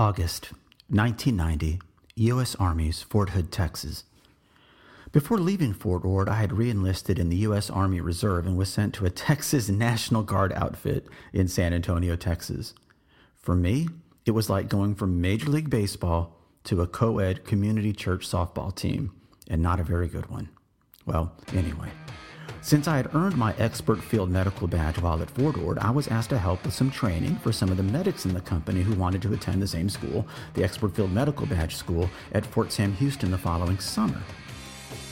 August 1990, U.S. Army's Fort Hood, Texas. Before leaving Fort Ord, I had reenlisted in the U.S. Army Reserve and was sent to a Texas National Guard outfit in San Antonio, Texas. For me, it was like going from Major League Baseball to a co ed community church softball team, and not a very good one. Well, anyway. Since I had earned my expert field medical badge while at Fort Ord, I was asked to help with some training for some of the medics in the company who wanted to attend the same school, the expert field medical badge school, at Fort Sam Houston the following summer.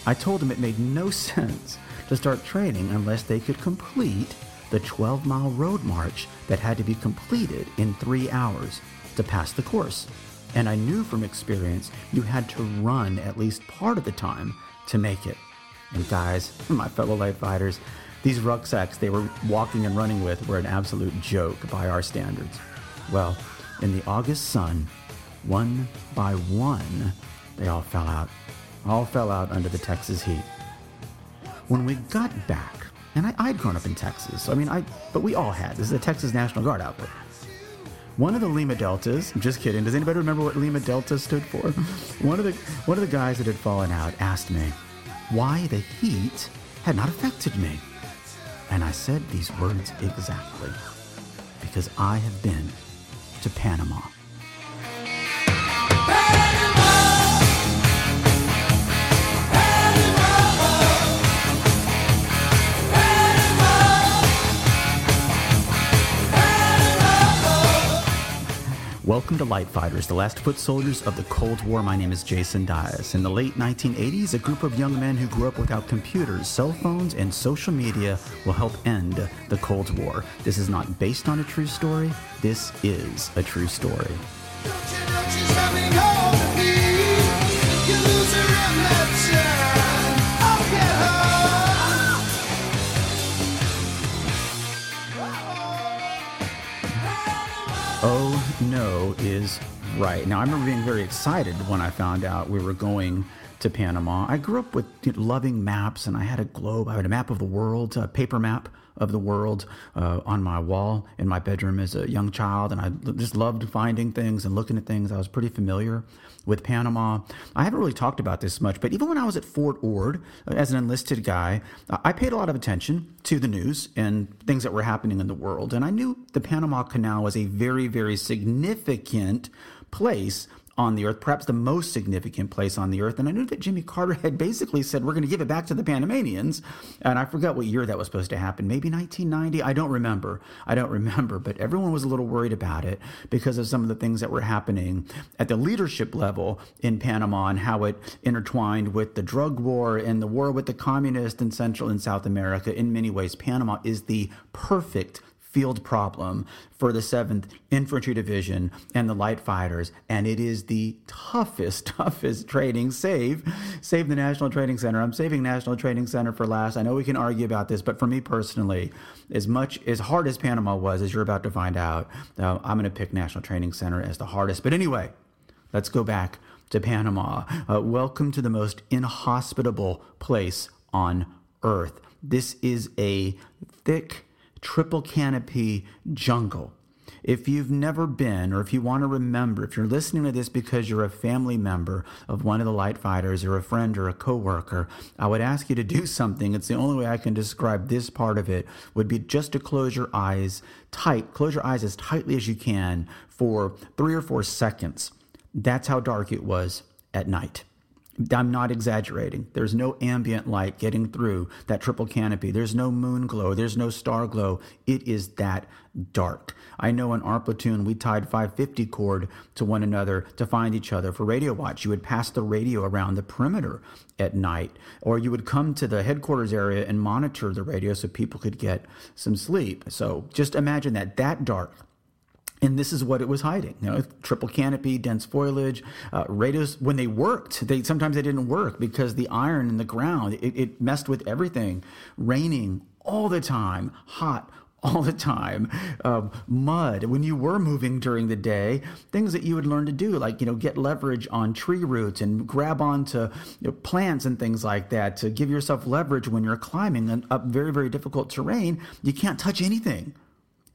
I told them it made no sense to start training unless they could complete the 12 mile road march that had to be completed in three hours to pass the course. And I knew from experience you had to run at least part of the time to make it. And guys, my fellow light fighters, these rucksacks they were walking and running with were an absolute joke by our standards. Well, in the August sun, one by one, they all fell out. All fell out under the Texas heat. When we got back, and I, I'd grown up in Texas, so I mean, I, but we all had. This is a Texas National Guard outfit. One of the Lima Deltas, I'm just kidding. Does anybody remember what Lima Delta stood for? One of the one of the guys that had fallen out asked me, why the heat had not affected me. And I said these words exactly because I have been to Panama. Welcome to Light Fighters, the last foot soldiers of the Cold War. My name is Jason Dias. In the late 1980s, a group of young men who grew up without computers, cell phones, and social media will help end the Cold War. This is not based on a true story. This is a true story. Oh is right. Now, I remember being very excited when I found out we were going to Panama. I grew up with you know, loving maps, and I had a globe. I had a map of the world, a paper map of the world uh, on my wall in my bedroom as a young child, and I just loved finding things and looking at things. I was pretty familiar with Panama. I haven't really talked about this much, but even when I was at Fort Ord uh, as an enlisted guy, I paid a lot of attention to the news and things that were happening in the world, and I knew the Panama Canal was a very, very significant place on the earth, perhaps the most significant place on the earth. And I knew that Jimmy Carter had basically said, We're going to give it back to the Panamanians. And I forgot what year that was supposed to happen. Maybe 1990. I don't remember. I don't remember. But everyone was a little worried about it because of some of the things that were happening at the leadership level in Panama and how it intertwined with the drug war and the war with the communists in Central and South America. In many ways, Panama is the perfect field problem for the 7th Infantry Division and the light fighters. And it is the toughest, toughest training. Save, save the National Training Center. I'm saving National Training Center for last. I know we can argue about this, but for me personally, as much, as hard as Panama was, as you're about to find out, uh, I'm going to pick National Training Center as the hardest. But anyway, let's go back to Panama. Uh, welcome to the most inhospitable place on earth. This is a thick, triple canopy jungle. If you've never been, or if you want to remember, if you're listening to this because you're a family member of one of the light fighters, or a friend, or a coworker, I would ask you to do something. It's the only way I can describe this part of it would be just to close your eyes tight, close your eyes as tightly as you can for three or four seconds. That's how dark it was at night. I'm not exaggerating. There's no ambient light getting through that triple canopy. There's no moon glow. There's no star glow. It is that dark. I know in our platoon, we tied 550 cord to one another to find each other for radio watch. You would pass the radio around the perimeter at night, or you would come to the headquarters area and monitor the radio so people could get some sleep. So just imagine that, that dark and this is what it was hiding. You know triple canopy dense foliage uh, radios. When they worked they sometimes they didn't work because the iron in the ground it, it messed with everything. Raining all the time hot all the time um, mud. When you were moving during the day things that you would learn to do like you know get leverage on tree roots and grab onto you know, plants and things like that to give yourself leverage when you're climbing. Up very very difficult terrain you can't touch anything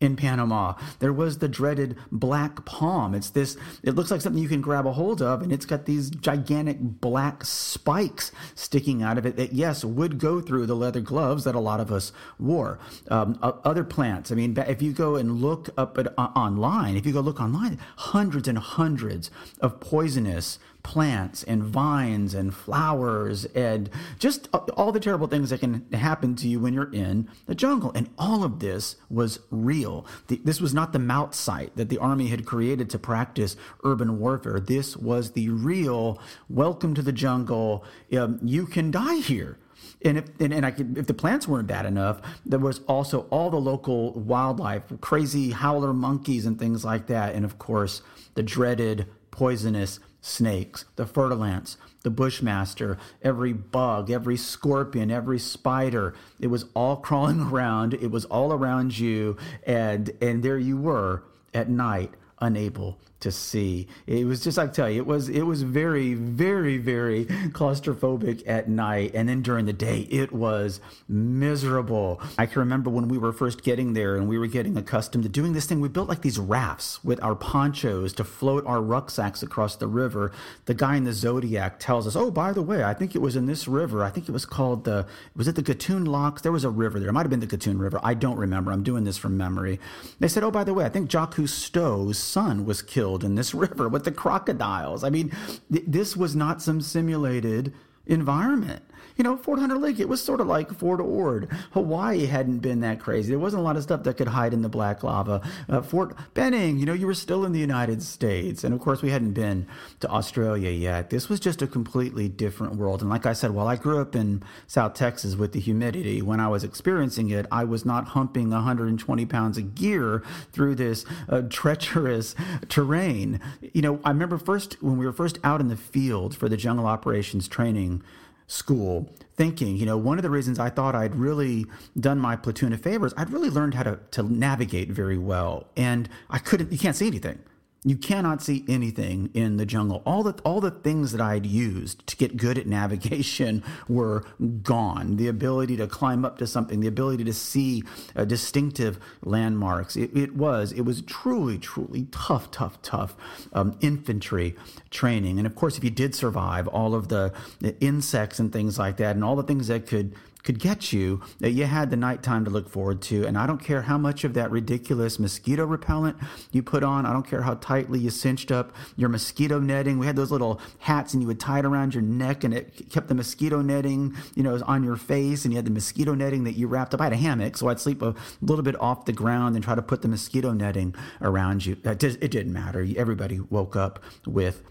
in Panama. There was the dreaded black palm. It's this, it looks like something you can grab a hold of, and it's got these gigantic black spikes sticking out of it that, yes, would go through the leather gloves that a lot of us wore. Um, other plants, I mean, if you go and look up at, uh, online, if you go look online, hundreds and hundreds of poisonous plants and vines and flowers and just all the terrible things that can happen to you when you're in the jungle. And all of this was real. The, this was not the MOUT site that the army had created to practice urban warfare. This was the real welcome to the jungle. Um, you can die here. And if and, and I could, if the plants weren't bad enough, there was also all the local wildlife, crazy howler monkeys and things like that, and of course the dreaded poisonous snakes, the fer-de-lance, the bushmaster, every bug, every scorpion, every spider. It was all crawling around. It was all around you, and and there you were at night, unable to see. It was just I tell you, it was it was very very very claustrophobic at night, and then during the day it was miserable. I can remember when we were first getting there and we were getting accustomed to doing this thing. We built like these rafts with our ponchos to float our rucksacks across the river. The guy in the Zodiac tells us, "Oh, by the way, I think it was in this river. I think it was called the was it the Gatun Locks? There was a river there. It might have been the Gatun River. I don't remember. I'm doing this from memory." They said, "Oh, by the way, I think Jacques Cousteau's son was killed." In this river with the crocodiles. I mean, th- this was not some simulated environment you know, Fort Hunter Lake, it was sort of like Fort Ord. Hawaii hadn't been that crazy. There wasn't a lot of stuff that could hide in the black lava. Uh, Fort Benning, you know, you were still in the United States. And of course, we hadn't been to Australia yet. This was just a completely different world. And like I said, while I grew up in South Texas with the humidity, when I was experiencing it, I was not humping 120 pounds of gear through this uh, treacherous terrain. You know, I remember first when we were first out in the field for the jungle operations training school thinking, you know, one of the reasons I thought I'd really done my platoon a favors, I'd really learned how to, to navigate very well. And I couldn't, you can't see anything. You cannot see anything in the jungle. All the all the things that I'd used to get good at navigation were gone. The ability to climb up to something, the ability to see uh, distinctive landmarks. It, it, was it was truly truly tough, tough, tough um, infantry training. And of course, if you did survive all of the, the insects and things like that, and all the things that could could get you that you had the nighttime to look forward to. And I don't care how much of that ridiculous mosquito repellent you put on. I don't care how tightly you cinched up your mosquito netting. We had those little hats and you would tie it around your neck and it kept the mosquito netting, you know, on your face. And you had the mosquito netting that you wrapped up. I had a hammock, so I'd sleep a little bit off the ground and try to put the mosquito netting around you. It didn't matter. Everybody woke up with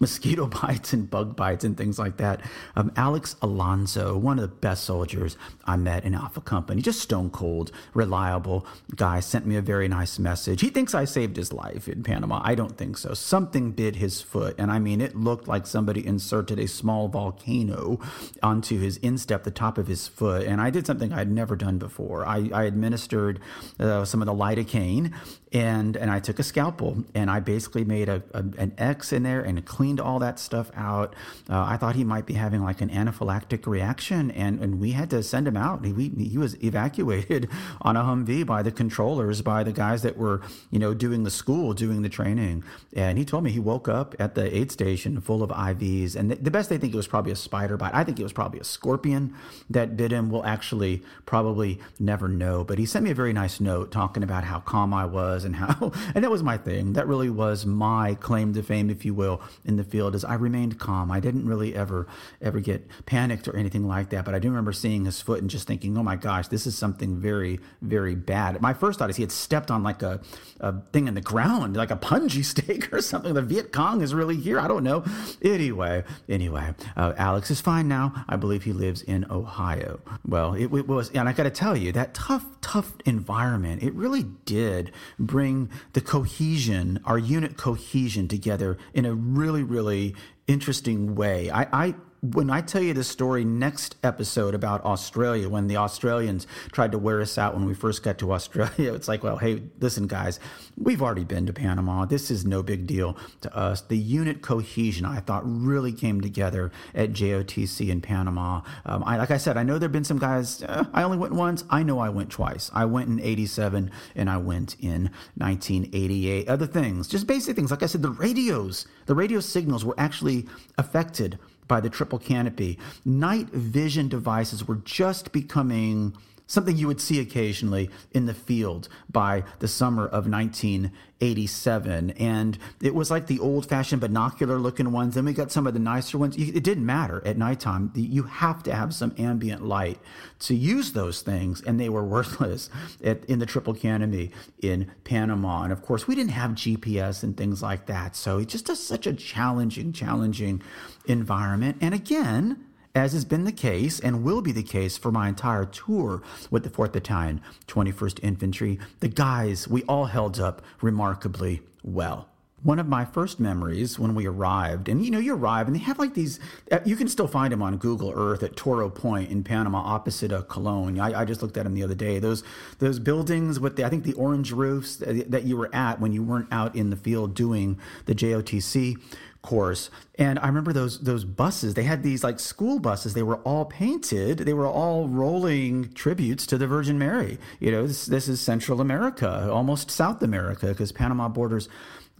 mosquito bites and bug bites and things like that. Um, Alex Alonso, one of the best soldiers I met in Alpha Company, just stone cold, reliable guy, sent me a very nice message. He thinks I saved his life in Panama. I don't think so. Something bit his foot, and I mean, it looked like somebody inserted a small volcano onto his instep, the top of his foot, and I did something I'd never done before. I, I administered uh, some of the lidocaine, and and I took a scalpel, and I basically made a, a an X in there and cleaned cleaned all that stuff out. Uh, I thought he might be having like an anaphylactic reaction, and, and we had to send him out. He, he was evacuated on a Humvee by the controllers, by the guys that were, you know, doing the school, doing the training. And he told me he woke up at the aid station full of IVs. And the, the best they think it was probably a spider bite. I think it was probably a scorpion that bit him. We'll actually probably never know. But he sent me a very nice note talking about how calm I was and how, and that was my thing. That really was my claim to fame, if you will, in the field is I remained calm. I didn't really ever ever get panicked or anything like that. But I do remember seeing his foot and just thinking, oh my gosh, this is something very very bad. My first thought is he had stepped on like a, a thing in the ground, like a punji stake or something. The Viet Cong is really here. I don't know. Anyway, anyway, uh, Alex is fine now. I believe he lives in Ohio. Well, it, it was, and I got to tell you that tough tough environment. It really did bring the cohesion, our unit cohesion together in a really really interesting way. I, I when I tell you the story next episode about Australia, when the Australians tried to wear us out when we first got to Australia, it's like, well, hey, listen, guys, we've already been to Panama. This is no big deal to us. The unit cohesion, I thought, really came together at JOTC in Panama. Um, I, like I said, I know there have been some guys, uh, I only went once. I know I went twice. I went in 87 and I went in 1988. Other things, just basic things. Like I said, the radios, the radio signals were actually affected by the triple canopy. Night vision devices were just becoming something you would see occasionally in the field by the summer of 1987. And it was like the old fashioned binocular looking ones. Then we got some of the nicer ones. It didn't matter at nighttime. You have to have some ambient light to use those things. And they were worthless at, in the Triple Canopy in Panama. And of course, we didn't have GPS and things like that. So it's just a, such a challenging, challenging environment. And again, as has been the case and will be the case for my entire tour with the 4th Battalion, 21st Infantry, the guys, we all held up remarkably well. One of my first memories when we arrived, and you know, you arrive and they have like these, uh, you can still find them on Google Earth at Toro Point in Panama, opposite of Colon. I, I just looked at them the other day. Those those buildings with the, I think the orange roofs that you were at when you weren't out in the field doing the JOTC course. And I remember those those buses. They had these like school buses. They were all painted. They were all rolling tributes to the Virgin Mary. You know, this, this is Central America, almost South America, because Panama borders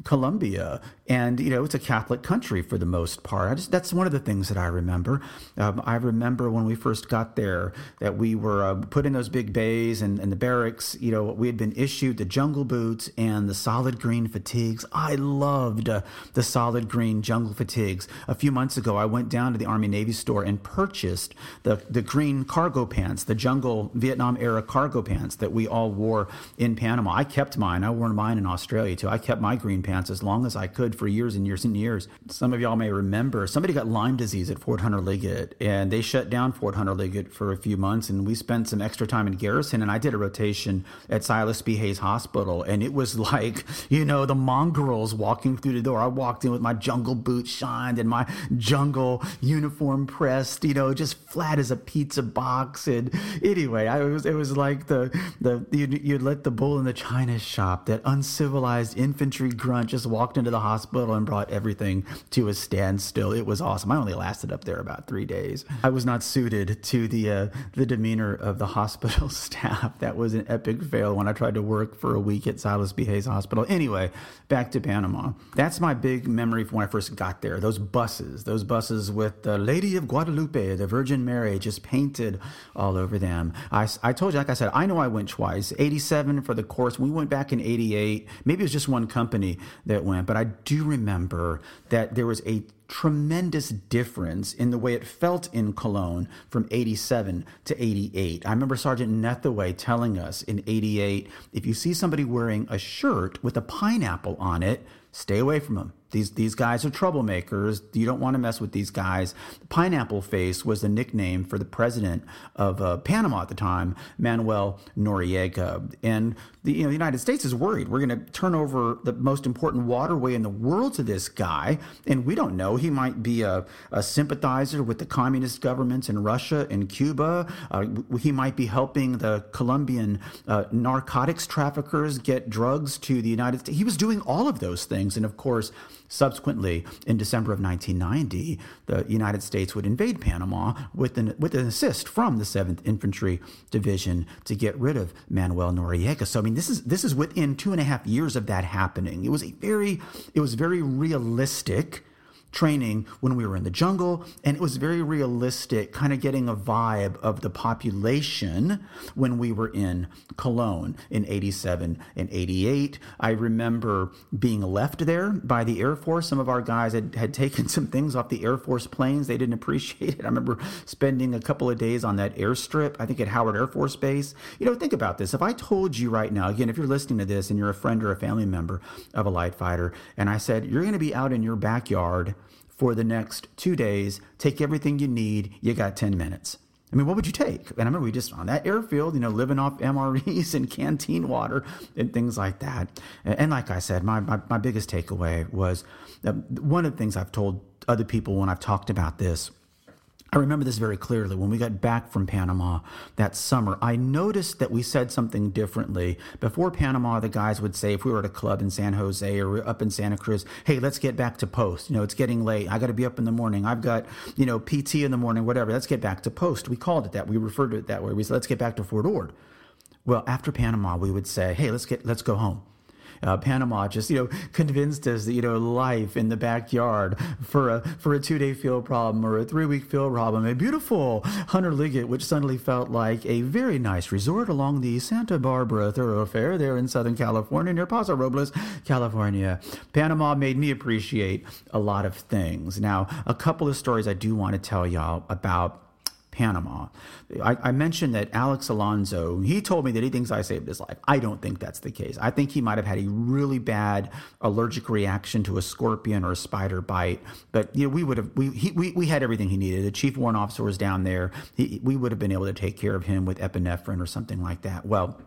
Colombia, and you know it's a Catholic country for the most part. Just that's one of the things that I remember. Um, I remember when we first got there that we were uh, put in those big bays and, and the barracks. You know we had been issued the jungle boots and the solid green fatigues. I loved uh, the solid green jungle fatigues. A few months ago, I went down to the Army Navy store and purchased the the green cargo pants, the jungle Vietnam era cargo pants that we all wore in Panama. I kept mine. I wore mine in Australia too. I kept my green pants as long as I could for years and years and years. Some of y'all may remember somebody got Lyme disease at Fort Hunter Liggett, and they shut down Fort Hunter Liggett for a few months, and we spent some extra time in Garrison, and I did a rotation at Silas B. Hays Hospital, and it was like, you know, the mongrels walking through the door. I walked in with my jungle boots shined and my jungle uniform pressed, you know, just flat as a pizza box. And anyway, I was it was like the the you'd, you'd let the bull in the china shop, that uncivilized infantry grunt just walked into the hospital and brought everything to a standstill. It was awesome. I only lasted up there about three days. I was not suited to the uh, the demeanor of the hospital staff. That was an epic fail when I tried to work for a week at Silas B. Hays Hospital. Anyway, back to Panama. That's my big memory from when I first got there. Those buses, those buses with the Lady of Guadalupe, the Virgin Mary, just painted all over them. I, I told you, like I said, I know I went twice. 87 for the course. We went back in 88. Maybe it was just one company that went, but I do remember that there was a tremendous difference in the way it felt in Colon from 87 to 88. I remember Sergeant Nethaway telling us in 88 if you see somebody wearing a shirt with a pineapple on it, stay away from them. These these guys are troublemakers. You don't want to mess with these guys. Pineapple Face was the nickname for the president of uh, Panama at the time, Manuel Noriega. And the, you know, the United States is worried. We're going to turn over the most important waterway in the world to this guy, and we don't know. He might be a, a sympathizer with the communist governments in Russia and Cuba. Uh, he might be helping the Colombian uh, narcotics traffickers get drugs to the United States. He was doing all of those things, and of course Subsequently, in December of 1990, the United States would invade Panama with an, with an assist from the 7th Infantry Division to get rid of Manuel Noriega. So, I mean, this is this is within two and a half years of that happening. It was a very it was very realistic training when we were in the jungle, and it was very realistic, kind of getting a vibe of the population when we were in Colon in 87 and 88. I remember being left there by the Air Force. Some of our guys had, had taken some things off the Air Force planes. They didn't appreciate it. I remember spending a couple of days on that airstrip, I think at Howard Air Force Base. You know, think about this. If I told you right now, again, if you're listening to this and you're a friend or a family member of a light fighter, and I said, you're going to be out in your backyard for the next two days. Take everything you need. You got 10 minutes. I mean, what would you take? And I remember we just on that airfield, you know, living off MREs and canteen water and things like that. And like I said, my, my, my biggest takeaway was uh, one of the things I've told other people when I've talked about this I remember this very clearly. When we got back from Panama that summer, I noticed that we said something differently. Before Panama, the guys would say, if we were at a club in San Jose or up in Santa Cruz, hey, let's get back to post. You know, it's getting late. I got to be up in the morning. I've got, you know, PT in the morning, whatever. Let's get back to post. We called it that. We referred to it that way. We said, let's get back to Fort Ord. Well, after Panama, we would say, hey, let's get, let's go home uh, Panama just you know convinced us that you know life in the backyard for a for a two day field problem or a three week field problem, a beautiful Hunter Liggett, which suddenly felt like a very nice resort along the Santa Barbara thoroughfare there in Southern California near Paso Robles, California. Panama made me appreciate a lot of things. Now, a couple of stories I do want to tell y'all about Panama. I, I, mentioned that Alex Alonso, he told me that he thinks I saved his life. I don't think that's the case. I think he might have had a really bad allergic reaction to a scorpion or a spider bite. But you know, we would have we he, we, we had everything he needed. The chief warrant officer was down there. He, we would have been able to take care of him with epinephrine or something like that. Well,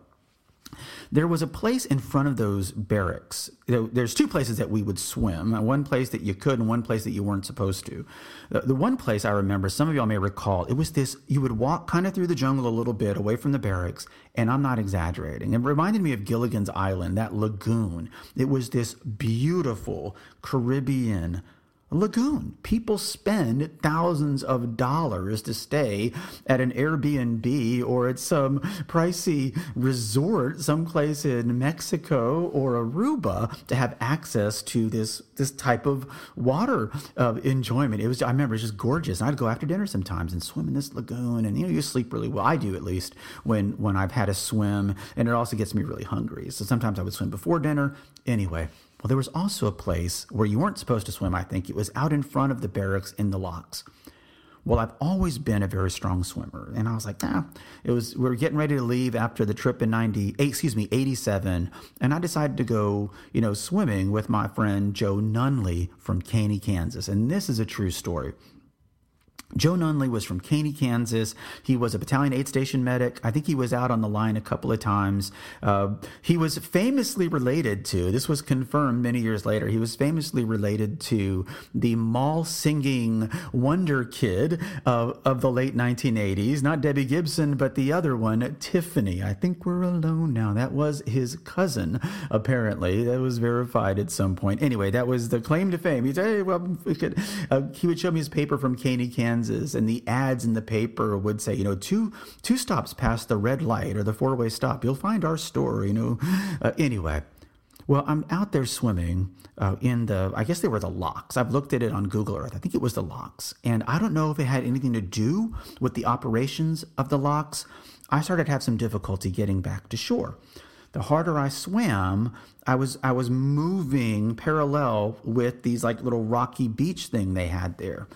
there was a place in front of those barracks. There's two places that we would swim. Uh, one place that you could, and one place that you weren't supposed to. The, the one place I remember, some of y'all may recall, it was this. You would walk kind of through the jungle a little bit away from the barracks, and I'm not exaggerating. It reminded me of Gilligan's Island, that lagoon. It was this beautiful Caribbean lagoon. People spend thousands of dollars to stay at an Airbnb or at some pricey resort someplace in Mexico or Aruba to have access to this this type of water uh, enjoyment. It was I remember it was just gorgeous. I'd go after dinner sometimes and swim in this lagoon and you know you sleep really well. I do at least when when I've had a swim and it also gets me really hungry. So sometimes I would swim before dinner. Anyway, well, there was also a place where you weren't supposed to swim, I think. It was out in front of the barracks in the locks. Well, I've always been a very strong swimmer. And I was like, nah, it was, we were getting ready to leave after the trip in 90, eh, excuse me, 87. And I decided to go, you know, swimming with my friend Joe Nunley from Caney, Kansas. And this is a true story. Joe Nunley was from Caney, Kansas. He was a battalion aid station medic. I think he was out on the line a couple of times. Uh, he was famously related to, this was confirmed many years later, he was famously related to the mall singing wonder kid of, of the late 1980s. Not Debbie Gibson, but the other one, Tiffany. I think we're alone now. That was his cousin, apparently. That was verified at some point. Anyway, that was the claim to fame. He'd say, hey, well, we could, uh, he would show me his paper from Caney, Kansas Kansas, and the ads in the paper would say, you know, two two stops past the red light or the four way stop, you'll find our store. You know, uh, anyway. Well, I'm out there swimming uh, in the, I guess they were the locks. I've looked at it on Google Earth. I think it was the locks. And I don't know if it had anything to do with the operations of the locks. I started to have some difficulty getting back to shore. The harder I swam, I was I was moving parallel with these like little rocky beach thing they had there.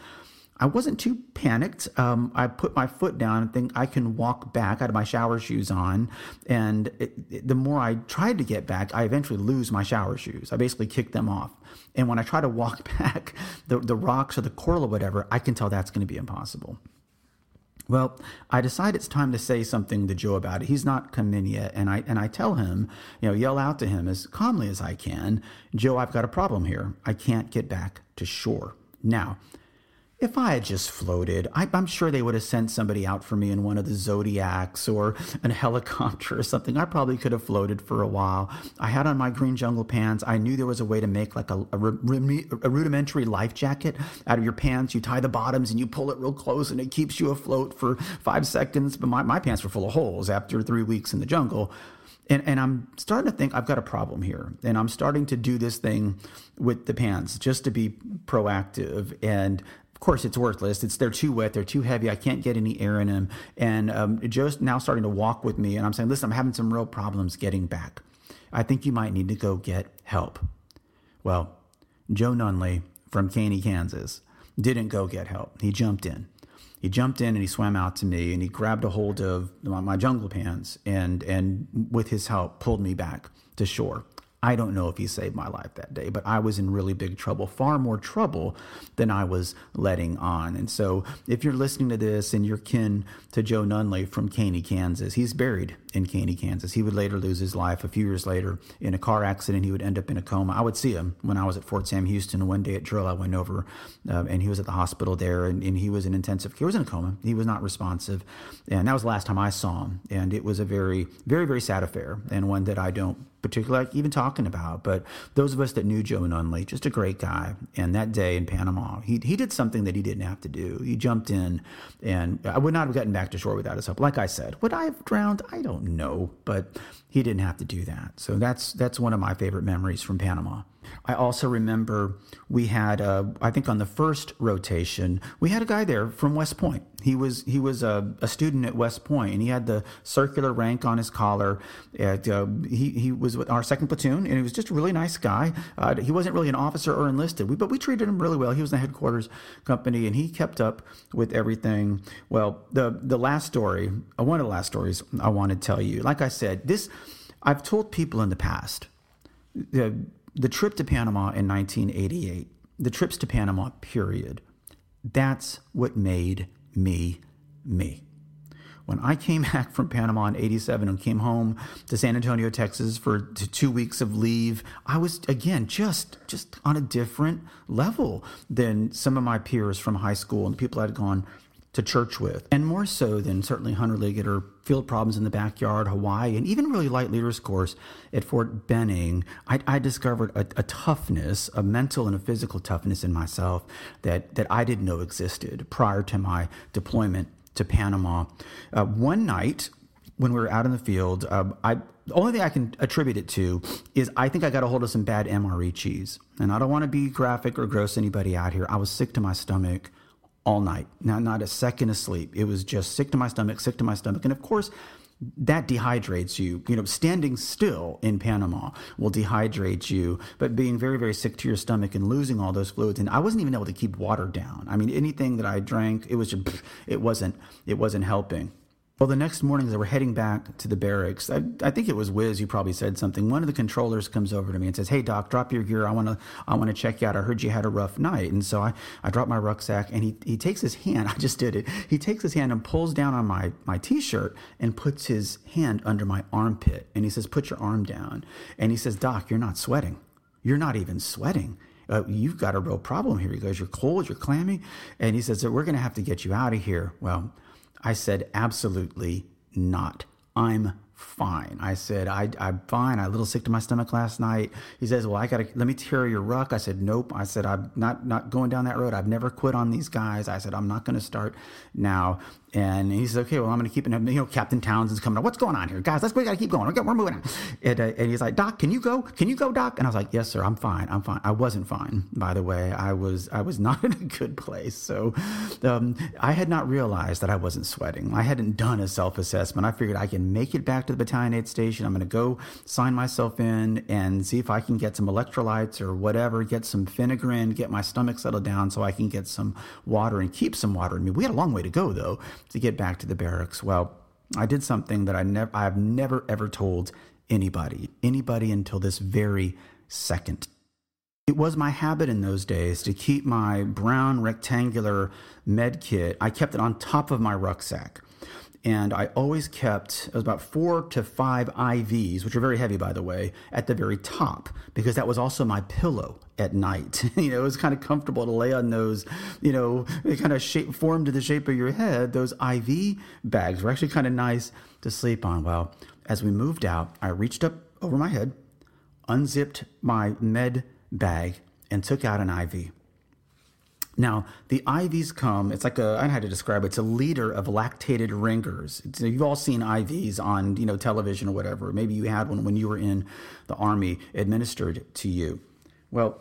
I wasn't too panicked. Um, I put my foot down and think I can walk back. I had my shower shoes on, and it, it, the more I tried to get back, I eventually lose my shower shoes. I basically kick them off, and when I try to walk back, the the rocks or the coral or whatever, I can tell that's going to be impossible. Well, I decide it's time to say something to Joe about it. He's not come in yet, and I and I tell him, you know, yell out to him as calmly as I can, Joe, I've got a problem here. I can't get back to shore now. If I had just floated, I, am sure they would have sent somebody out for me in one of the Zodiacs or an helicopter or something. I probably could have floated for a while. I had on my green jungle pants. I knew there was a way to make like a, a, a rudimentary life jacket out of your pants. You tie the bottoms and you pull it real close and it keeps you afloat for five seconds. But my, my pants were full of holes after three weeks in the jungle. And, and I'm starting to think I've got a problem here. And I'm starting to do this thing with the pants just to be proactive. And course, it's worthless. It's they're too wet. They're too heavy. I can't get any air in them. And um, Joe's now starting to walk with me, and I'm saying, listen, I'm having some real problems getting back. I think you might need to go get help. Well, Joe Nunley from Caney, Kansas, didn't go get help. He jumped in. He jumped in and he swam out to me and he grabbed a hold of my, my jungle pants and and with his help pulled me back to shore. I don't know if he saved my life that day, but I was in really big trouble, far more trouble than I was letting on. And so, if you're listening to this and you're kin to Joe Nunley from Caney, Kansas, he's buried in Caney, Kansas. He would later lose his life a few years later in a car accident. He would end up in a coma. I would see him when I was at Fort Sam Houston. One day at drill, I went over uh, and he was at the hospital there and, and he was in intensive care. He was in a coma. He was not responsive. And that was the last time I saw him. And it was a very, very, very sad affair and one that I don't particularly like even talking about. But those of us that knew Joe Nunley, just a great guy. And that day in Panama, he, he did something that he didn't have to do. He jumped in, and I would not have gotten back to shore without his help. Like I said, would I have drowned? I don't know, but he didn't have to do that. So that's that's one of my favorite memories from Panama. I also remember we had, uh, I think on the first rotation, we had a guy there from West Point. He was he was a, a student at West Point, and he had the circular rank on his collar. At, uh, he he was with our second platoon, and he was just a really nice guy. Uh, he wasn't really an officer or enlisted, we, but we treated him really well. He was in the headquarters company, and he kept up with everything. Well, the the last story, uh, one of the last stories I want to tell you. Like I said, this I've told people in the past. The, the trip to Panama in 1988, the trips to Panama, period, that's what made me me. When I came back from Panama in 87 and came home to San Antonio, Texas for two weeks of leave, I was again just just on a different level than some of my peers from high school and people I'd gone to church with, and more so than certainly Hunter Liggett or Field Problems in the Backyard, Hawaii, and even really light leaders course at Fort Benning, I, I discovered a, a, toughness, a mental and a physical toughness in myself that, that I didn't know existed prior to my deployment to Panama. Uh, one night, when we were out in the field, uh, I the only thing I can attribute it to is I think I got a hold of some bad MRE cheese. And I don't want to be graphic or gross anybody out here. I was sick to my stomach all night. Now, not a second of sleep. It was just sick to my stomach, sick to my stomach. And of course, that dehydrates you. You know, standing still in Panama will dehydrate you, but being very, very sick to your stomach and losing all those fluids. And I wasn't even able to keep water down. I mean, anything that I drank, it was just, it wasn't, it wasn't helping. Well, the next morning, as were heading back to the barracks, I, I, think it was Wiz who probably said something. One of the controllers comes over to me and says, "Hey, Doc, drop your gear. I want to, I want to check you out. I heard you had a rough night." And so I, I drop my rucksack, and he, he takes his hand. I just did it. He takes his hand and pulls down on my my t-shirt and puts his hand under my armpit, and he says, "Put your arm down." And he says, "Doc, you're not sweating. You're not even sweating." Uh, you've got a real problem here. He goes, You're cold, you're clammy. And he says, We're going to have to get you out of here. Well, I said, absolutely not. I'm fine. I said, I, am fine. I a little sick to my stomach last night. He says, well, I got to, let me tear your ruck. I said, nope. I said, I'm not, not going down that road. I've never quit on these guys. I said, I'm not going to start now. And he says, okay, well, I'm going to keep it. You know, Captain Townsend's coming up. What's going on here? Guys, let's, we got to keep going. Okay, We're moving on. And, uh, and he's like, Doc, can you go? Can you go, Doc? And I was like, yes, sir. I'm fine. I'm fine. I wasn't fine, by the way. I was, I was not in a good place. So um, I had not realized that I wasn't sweating. I hadn't done a self assessment. I figured I can make it back to the battalion aid station. I'm going to go sign myself in and see if I can get some electrolytes or whatever, get some Phenergan, get my stomach settled down so I can get some water and keep some water in me. We had a long way to go, though to get back to the barracks. Well, I did something that I never I have never ever told anybody, anybody until this very second. It was my habit in those days to keep my brown rectangular med kit. I kept it on top of my rucksack and I always kept it was about four to five IVs, which are very heavy, by the way, at the very top because that was also my pillow at night. you know, it was kind of comfortable to lay on those. You know, they kind of shape formed to the shape of your head. Those IV bags were actually kind of nice to sleep on. Well, as we moved out, I reached up over my head, unzipped my med bag, and took out an IV. Now, the IVs come, it's like a, I don't know how to describe it, it's a liter of lactated ringers. It's, you've all seen IVs on, you know, television or whatever. Maybe you had one when you were in the Army administered to you. Well,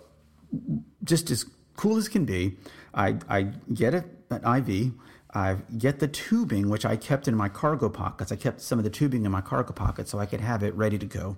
just as cool as can be, I, I get a, an IV, I get the tubing, which I kept in my cargo pockets. I kept some of the tubing in my cargo pocket so I could have it ready to go.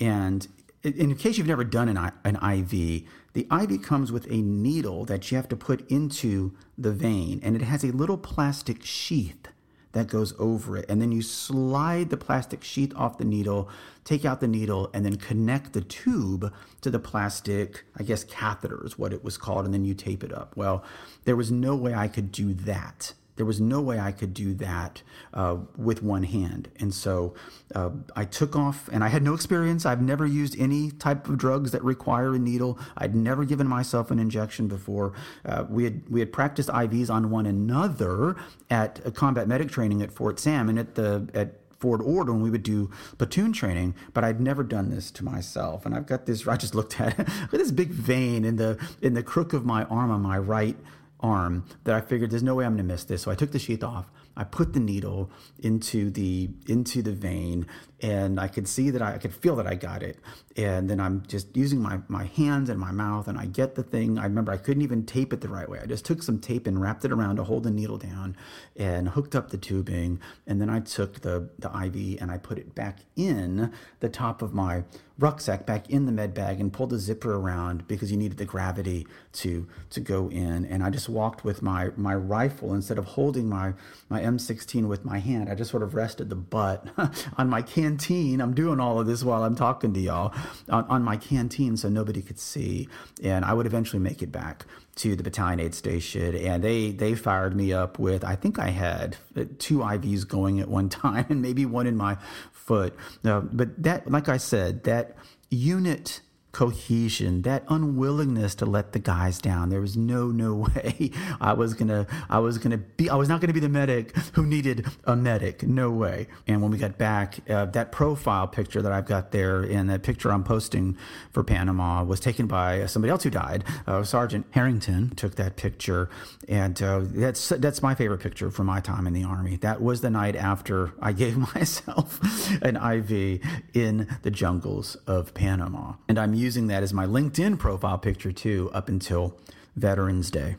And in case you've never done an, an IV, the IV comes with a needle that you have to put into the vein, and it has a little plastic sheath that goes over it. And then you slide the plastic sheath off the needle, take out the needle, and then connect the tube to the plastic, I guess, catheter is what it was called. And then you tape it up. Well, there was no way I could do that there was no way I could do that uh, with one hand. And so uh, I took off, and I had no experience. I've never used any type of drugs that require a needle. I'd never given myself an injection before. Uh, we had we had practiced IVs on one another at combat medic training at Fort Sam and at the at Fort Ord when we would do platoon training, but I'd never done this to myself. And I've got this. I just looked at it. this big vein in the in the crook of my arm on my right arm that I figured there's no way I'm going to miss this. So I took the sheath off. I put the needle into the into the vein, and I could see that I, I, could feel that I got it. And then I'm just using my my hands and my mouth, and I get the thing. I remember I couldn't even tape it the right way. I just took some tape and wrapped it around to hold the needle down, and hooked up the tubing. And then I took the the IV and I put it back in the top of my rucksack, back in the med bag, and pulled the zipper around because you needed the gravity to to go in. And I just walked with my my rifle instead of holding my my M16 with my hand. I just sort of rested the butt on my canteen. I'm doing all of this while I'm talking to y'all on, on my canteen so nobody could see. And I would eventually make it back to the battalion aid station and they they fired me up with I think I had two IVs going at one time and maybe one in my foot. Uh, but that like I said that unit cohesion, that unwillingness to let the guys down. There was no no way I was gonna I was gonna be I was not gonna be the medic who needed a medic. No way. And when we got back, uh, that profile picture that I've got there and that picture I'm posting for Panama was taken by somebody else who died. Uh, Sergeant Harrington took that picture, and uh, that's that's my favorite picture from my time in the army. That was the night after I gave myself an IV in the jungles of Panama, and I'm using that as my LinkedIn profile picture too up until Veterans Day.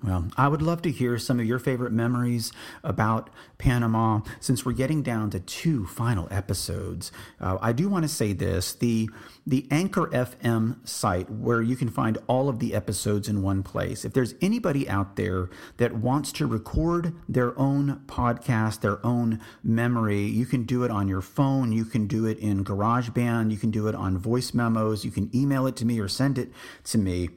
Well, I would love to hear some of your favorite memories about Panama since we're getting down to two final episodes. Uh, I do want to say this the, the Anchor FM site, where you can find all of the episodes in one place. If there's anybody out there that wants to record their own podcast, their own memory, you can do it on your phone, you can do it in GarageBand, you can do it on voice memos, you can email it to me or send it to me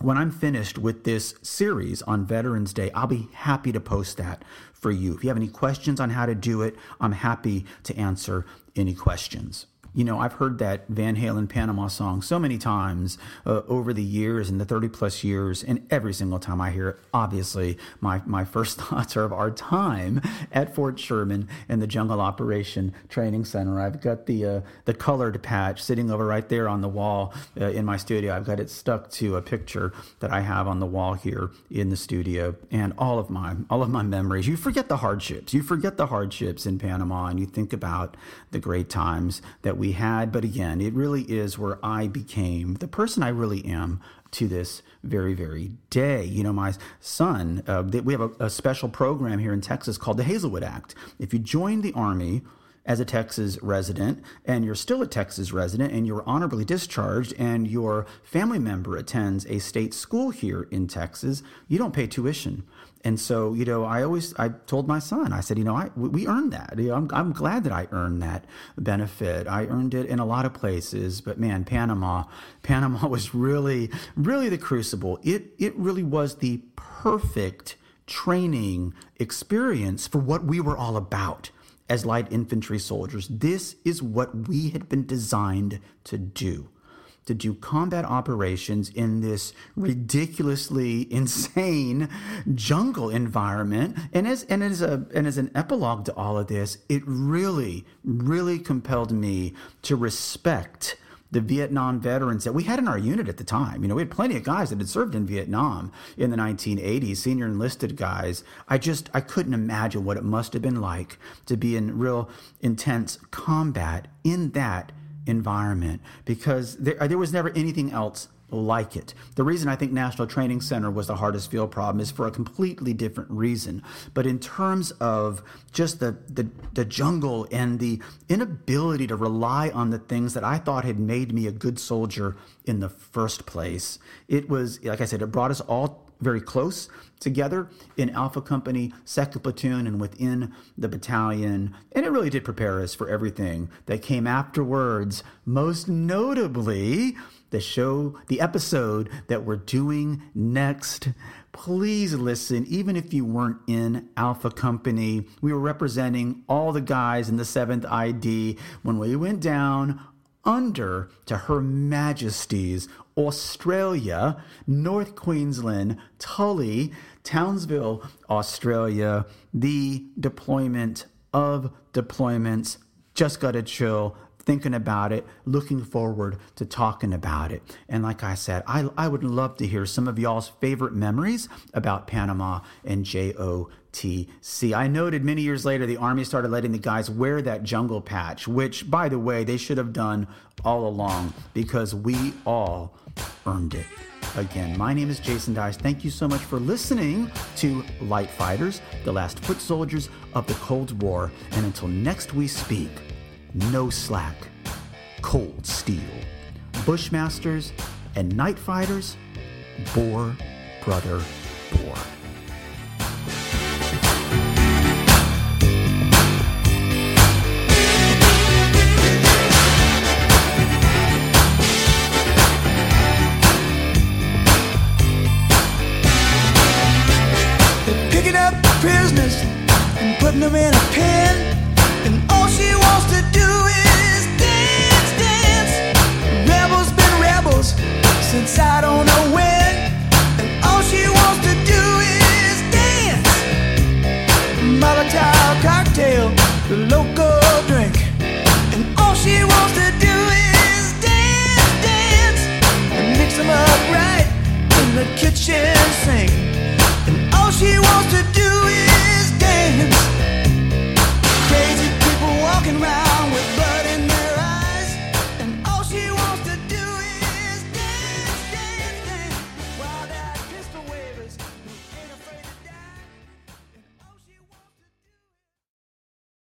when I'm finished with this series on Veterans Day, I'll be happy to post that for you. If you have any questions on how to do it, I'm happy to answer any questions you know, I've heard that Van Halen Panama song so many times uh, over the years and the 30 plus years, and every single time I hear it, obviously, my, my first thoughts are of our time at Fort Sherman and the Jungle Operation Training Center. I've got the, uh, the colored patch sitting over right there on the wall uh, in my studio. I've got it stuck to a picture that I have on the wall here in the studio, and all of my all of my memories. You forget the hardships. You forget the hardships in Panama, and you think about the great times that we we had. But again, it really is where I became the person I really am to this very, very day. You know, my son, uh, we have a, a special program here in Texas called the Hazlewood Act. If you join the Army, as a Texas resident and you're still a Texas resident and you're honorably discharged and your family member attends a state school here in Texas, you don't pay tuition. And so, you know, I always I told my son, I said, you know, I we earned that. You know, I'm I'm glad that I earned that benefit. I earned it in a lot of places, but man, Panama, Panama was really really the crucible. It it really was the perfect training experience for what we were all about as light infantry soldiers. This is what we had been designed to do to do combat operations in this ridiculously insane jungle environment. And as and as a and as an epilogue to all of this, it really, really compelled me to respect the Vietnam veterans that we had in our unit at the time. You know, we had plenty of guys that had served in Vietnam in the 1980s, senior enlisted guys. I just I couldn't imagine what it must have been like to be in real intense combat in that environment because there, uh, there was never anything else like it. The reason I think National Training Center was the hardest field problem is for a completely different reason. But in terms of just the, the, the jungle and the inability to rely on the things that I thought had made me a good soldier in the first place, it was, like I said, it brought us all very close together in Alpha Company, Second Platoon, and within the battalion. And it really did prepare us for everything that came afterwards, most notably the show, the episode that we're doing next. Please listen, even if you weren't in Alpha Company. We were representing all the guys in the 7th ID when we went down under to Her Majesty's Australia, North Queensland, Tully, Townsville, Australia, the deployment of deployments. Just got to chill thinking about it, looking forward to talking about it. And like I said, I, I would love to hear some of y'all's favorite memories about Panama and JOTC. I noted many years later the Army started letting the guys wear that jungle patch, which, by the way, they should have done all along because we all earned it. Again, my name is Jason Dice. Thank you so much for listening to Light Fighters, the last foot soldiers of the Cold War. And until next we speak, no slack, cold steel. Bushmasters and night fighters, Bore, brother, Bore.